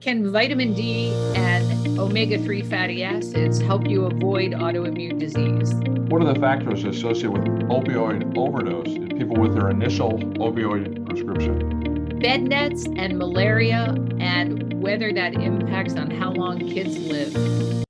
Can vitamin D and omega 3 fatty acids help you avoid autoimmune disease? What are the factors associated with opioid overdose in people with their initial opioid prescription? Bed nets and malaria, and whether that impacts on how long kids live.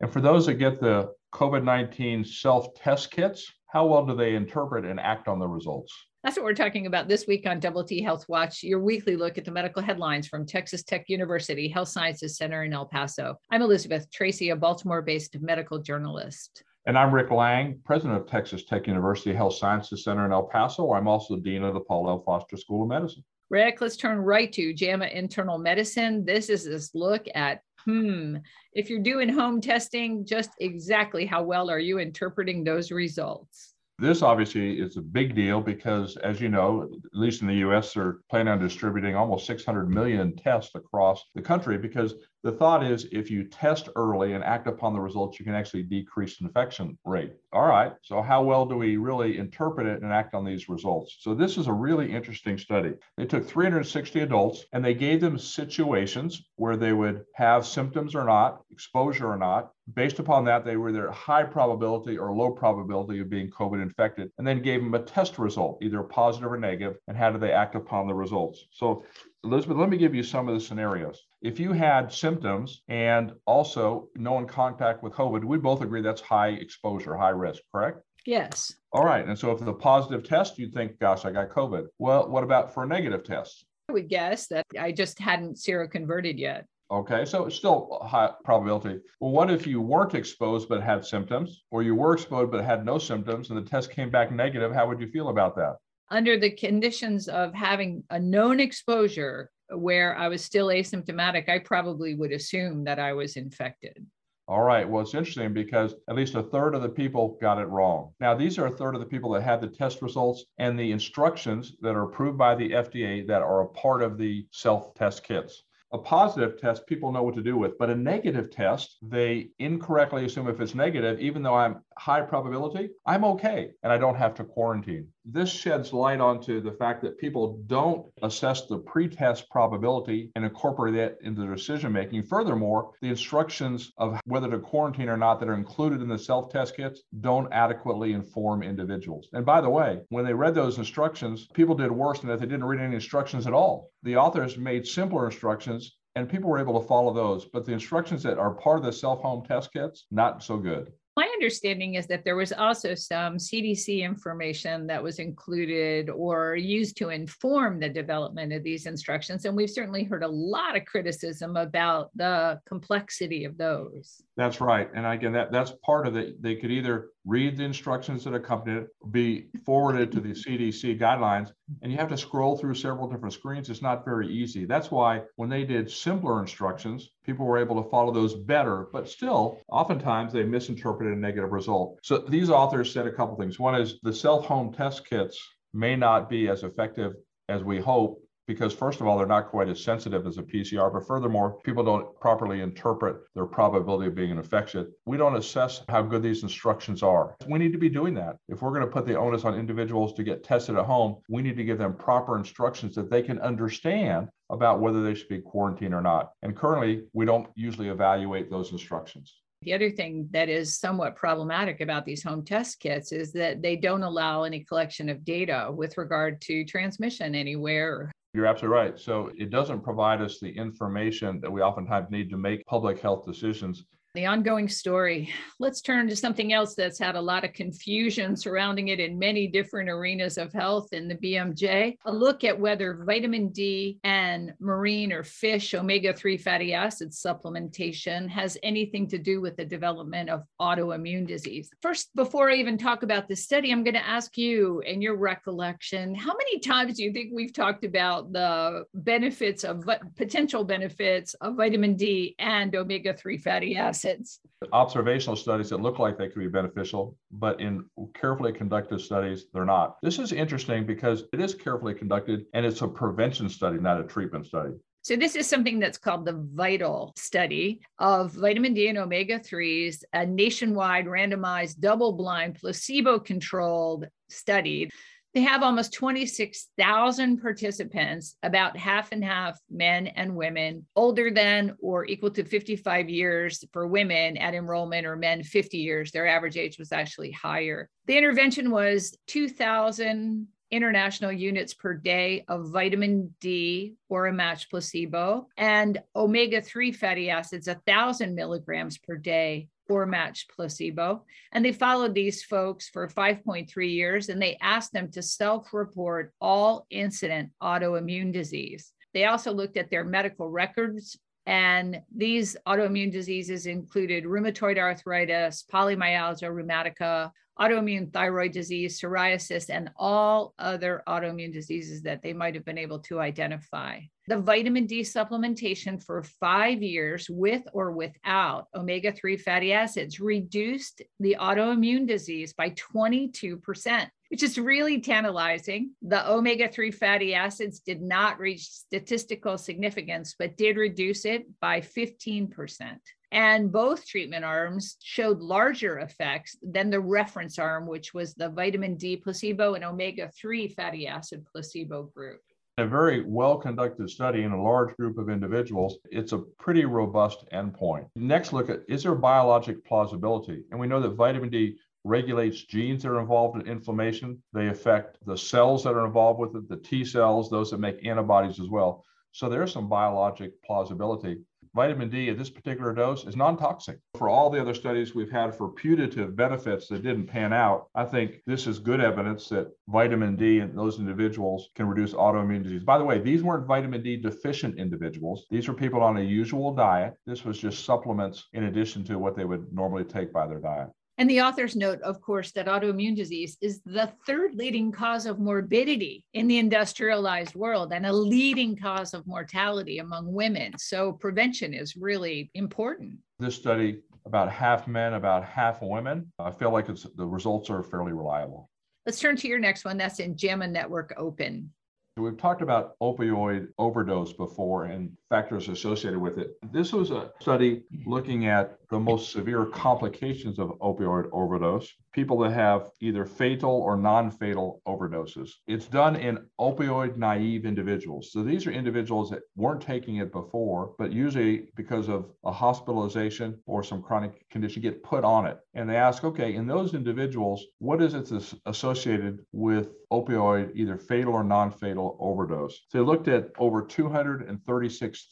And for those that get the COVID 19 self test kits, how well do they interpret and act on the results? That's what we're talking about this week on Double T Health Watch, your weekly look at the medical headlines from Texas Tech University Health Sciences Center in El Paso. I'm Elizabeth Tracy, a Baltimore based medical journalist. And I'm Rick Lange, president of Texas Tech University Health Sciences Center in El Paso. I'm also dean of the Paul L. Foster School of Medicine. Rick, let's turn right to JAMA Internal Medicine. This is this look at hmm, if you're doing home testing, just exactly how well are you interpreting those results? This obviously is a big deal because, as you know, at least in the US, they're planning on distributing almost 600 million tests across the country because the thought is if you test early and act upon the results, you can actually decrease infection rate. All right, so how well do we really interpret it and act on these results? So, this is a really interesting study. They took 360 adults and they gave them situations where they would have symptoms or not, exposure or not. Based upon that, they were either high probability or low probability of being COVID infected, and then gave them a test result, either positive or negative, and how do they act upon the results. So, Elizabeth, let me give you some of the scenarios. If you had symptoms and also no in contact with COVID, we both agree that's high exposure, high risk, correct? Yes. All right. And so if the positive test, you'd think, gosh, I got COVID. Well, what about for a negative test? I would guess that I just hadn't seroconverted yet. Okay, so it's still high probability. Well, what if you weren't exposed but had symptoms, or you were exposed but had no symptoms and the test came back negative? How would you feel about that? Under the conditions of having a known exposure where I was still asymptomatic, I probably would assume that I was infected. All right. Well, it's interesting because at least a third of the people got it wrong. Now, these are a third of the people that had the test results and the instructions that are approved by the FDA that are a part of the self test kits. A positive test, people know what to do with, but a negative test, they incorrectly assume if it's negative, even though I'm high probability, I'm okay and I don't have to quarantine. This sheds light onto the fact that people don't assess the pretest probability and incorporate that into decision making. Furthermore, the instructions of whether to quarantine or not that are included in the self test kits don't adequately inform individuals. And by the way, when they read those instructions, people did worse than if they didn't read any instructions at all. The authors made simpler instructions and people were able to follow those. But the instructions that are part of the self home test kits, not so good. Understanding is that there was also some CDC information that was included or used to inform the development of these instructions. And we've certainly heard a lot of criticism about the complexity of those. That's right. And again, that, that's part of it. They could either read the instructions that accompany it, be forwarded to the CDC guidelines, and you have to scroll through several different screens. It's not very easy. That's why when they did simpler instructions, people were able to follow those better, but still, oftentimes they misinterpreted a negative result. So these authors said a couple things. One is the self home test kits may not be as effective as we hope because first of all they're not quite as sensitive as a pcr but furthermore people don't properly interpret their probability of being infected we don't assess how good these instructions are. We need to be doing that. If we're going to put the onus on individuals to get tested at home we need to give them proper instructions that they can understand about whether they should be quarantined or not. And currently we don't usually evaluate those instructions. The other thing that is somewhat problematic about these home test kits is that they don't allow any collection of data with regard to transmission anywhere you're absolutely right. So it doesn't provide us the information that we oftentimes need to make public health decisions the ongoing story. Let's turn to something else that's had a lot of confusion surrounding it in many different arenas of health in the BMJ. A look at whether vitamin D and marine or fish omega 3 fatty acid supplementation has anything to do with the development of autoimmune disease. First, before I even talk about the study, I'm going to ask you, in your recollection, how many times do you think we've talked about the benefits of potential benefits of vitamin D and omega 3 fatty acids? Acids. Observational studies that look like they could be beneficial, but in carefully conducted studies, they're not. This is interesting because it is carefully conducted and it's a prevention study, not a treatment study. So, this is something that's called the VITAL study of vitamin D and omega 3s, a nationwide randomized, double blind, placebo controlled study They have almost 26,000 participants, about half and half men and women, older than or equal to 55 years for women at enrollment, or men 50 years. Their average age was actually higher. The intervention was 2,000 international units per day of vitamin D or a matched placebo, and omega 3 fatty acids, 1,000 milligrams per day or matched placebo. And they followed these folks for 5.3 years and they asked them to self report all incident autoimmune disease. They also looked at their medical records. And these autoimmune diseases included rheumatoid arthritis, polymyalgia rheumatica, autoimmune thyroid disease, psoriasis, and all other autoimmune diseases that they might have been able to identify. The vitamin D supplementation for five years with or without omega 3 fatty acids reduced the autoimmune disease by 22%, which is really tantalizing. The omega 3 fatty acids did not reach statistical significance, but did reduce it by 15%. And both treatment arms showed larger effects than the reference arm, which was the vitamin D placebo and omega 3 fatty acid placebo group. A very well conducted study in a large group of individuals, it's a pretty robust endpoint. Next, look at is there biologic plausibility? And we know that vitamin D regulates genes that are involved in inflammation. They affect the cells that are involved with it, the T cells, those that make antibodies as well. So there's some biologic plausibility vitamin D at this particular dose is non toxic. For all the other studies we've had for putative benefits that didn't pan out, I think this is good evidence that vitamin D in those individuals can reduce autoimmune disease. By the way, these weren't vitamin D deficient individuals. These were people on a usual diet. This was just supplements in addition to what they would normally take by their diet. And the authors note, of course, that autoimmune disease is the third leading cause of morbidity in the industrialized world and a leading cause of mortality among women. So prevention is really important. This study, about half men, about half women, I feel like it's, the results are fairly reliable. Let's turn to your next one. That's in JAMA Network Open. We've talked about opioid overdose before and factors associated with it. This was a study looking at the most severe complications of opioid overdose, people that have either fatal or non fatal overdoses. It's done in opioid naive individuals. So these are individuals that weren't taking it before, but usually because of a hospitalization or some chronic condition get put on it. And they ask, okay, in those individuals, what is it that's associated with opioid, either fatal or non fatal overdose? So they looked at over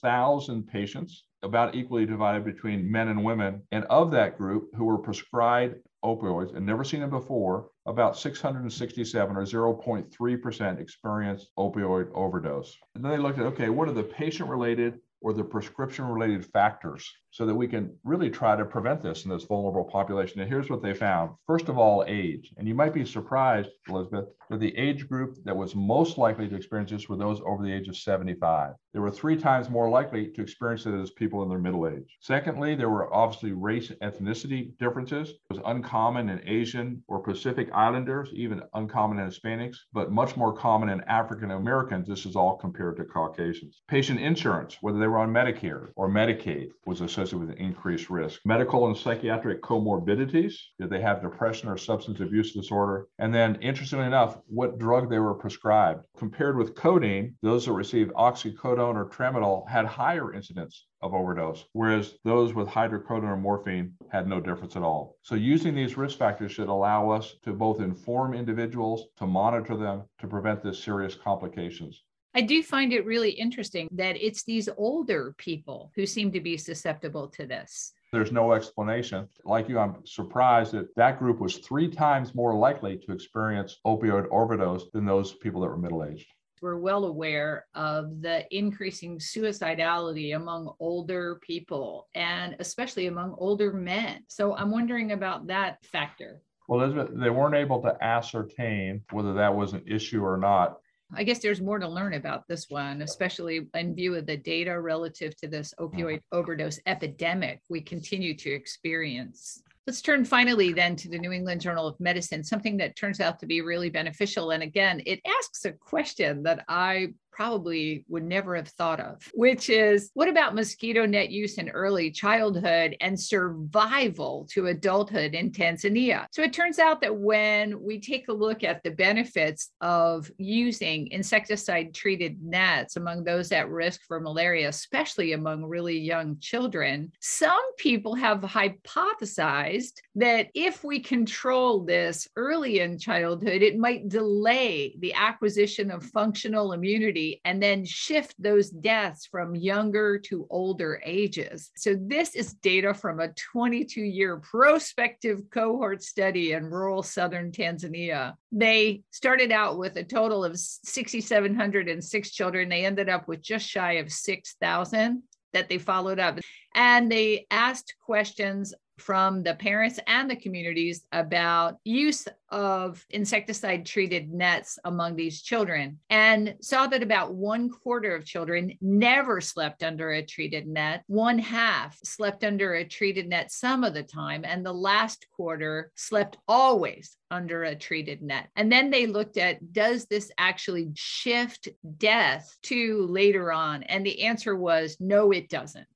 236,000 patients about equally divided between men and women. And of that group who were prescribed opioids and never seen them before, about 667 or 0.3% experienced opioid overdose. And then they looked at okay, what are the patient related or the prescription related factors so that we can really try to prevent this in this vulnerable population. And here's what they found. First of all, age. And you might be surprised, Elizabeth, that the age group that was most likely to experience this were those over the age of 75. They were three times more likely to experience it as people in their middle age. Secondly, there were obviously race and ethnicity differences. It was uncommon in Asian or Pacific Islanders, even uncommon in Hispanics, but much more common in African Americans. This is all compared to Caucasians. Patient insurance, whether they were on Medicare or Medicaid, was associated with an increased risk. Medical and psychiatric comorbidities, did they have depression or substance abuse disorder? And then, interestingly enough, what drug they were prescribed. Compared with codeine, those that received oxycodone or tramadol had higher incidence of overdose, whereas those with hydrocodone or morphine had no difference at all. So using these risk factors should allow us to both inform individuals, to monitor them, to prevent this serious complications. I do find it really interesting that it's these older people who seem to be susceptible to this. There's no explanation. Like you, I'm surprised that that group was three times more likely to experience opioid overdose than those people that were middle aged. We're well aware of the increasing suicidality among older people and especially among older men. So I'm wondering about that factor. Well, Elizabeth, they weren't able to ascertain whether that was an issue or not I guess there's more to learn about this one, especially in view of the data relative to this opioid mm-hmm. overdose epidemic we continue to experience. Let's turn finally then to the New England Journal of Medicine, something that turns out to be really beneficial. And again, it asks a question that I probably would never have thought of, which is what about mosquito net use in early childhood and survival to adulthood in Tanzania? So it turns out that when we take a look at the benefits of using insecticide treated nets among those at risk for malaria, especially among really young children, some people have hypothesized that if we control this early in childhood, it might delay the acquisition of functional immunity and then shift those deaths from younger to older ages. So, this is data from a 22 year prospective cohort study in rural southern Tanzania. They started out with a total of 6,706 children. They ended up with just shy of 6,000 that they followed up. And they asked questions from the parents and the communities about use of insecticide treated nets among these children and saw that about one quarter of children never slept under a treated net one half slept under a treated net some of the time and the last quarter slept always under a treated net. And then they looked at does this actually shift death to later on? And the answer was no, it doesn't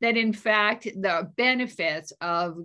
that in fact the benefits of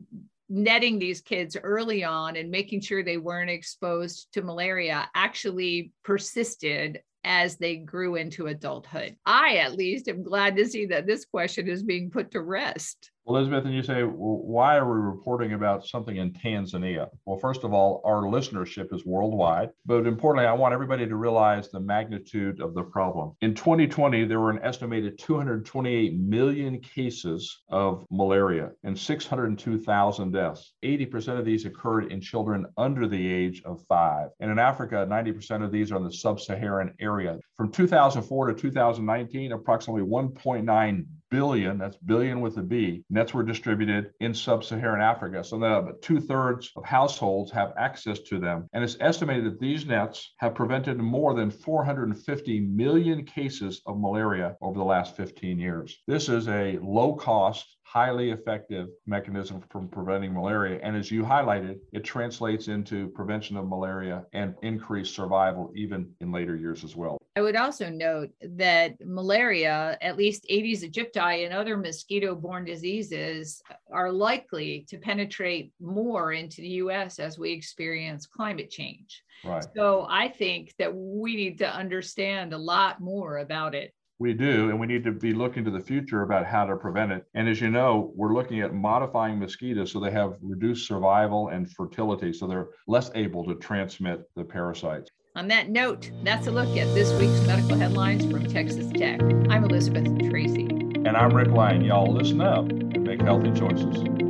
netting these kids early on and making sure they weren't exposed to malaria actually persisted as they grew into adulthood. I, at least, am glad to see that this question is being put to rest. Elizabeth, and you say, well, why are we reporting about something in Tanzania? Well, first of all, our listenership is worldwide, but importantly, I want everybody to realize the magnitude of the problem. In 2020, there were an estimated 228 million cases of malaria and 602,000 deaths. 80% of these occurred in children under the age of five. And in Africa, 90% of these are in the sub Saharan area. From 2004 to 2019, approximately 1.9 billion, that's billion with a B, nets were distributed in sub Saharan Africa. So that two thirds of households have access to them. And it's estimated that these nets have prevented more than 450 million cases of malaria over the last 15 years. This is a low cost, highly effective mechanism for preventing malaria. And as you highlighted, it translates into prevention of malaria and increased survival even in later years as well. I would also note that malaria, at least Aedes aegypti and other mosquito borne diseases, are likely to penetrate more into the US as we experience climate change. Right. So I think that we need to understand a lot more about it. We do, and we need to be looking to the future about how to prevent it. And as you know, we're looking at modifying mosquitoes so they have reduced survival and fertility, so they're less able to transmit the parasites. On that note, that's a look at this week's medical headlines from Texas Tech. I'm Elizabeth Tracy. And I'm Rick Lange. Y'all listen up and make healthy choices.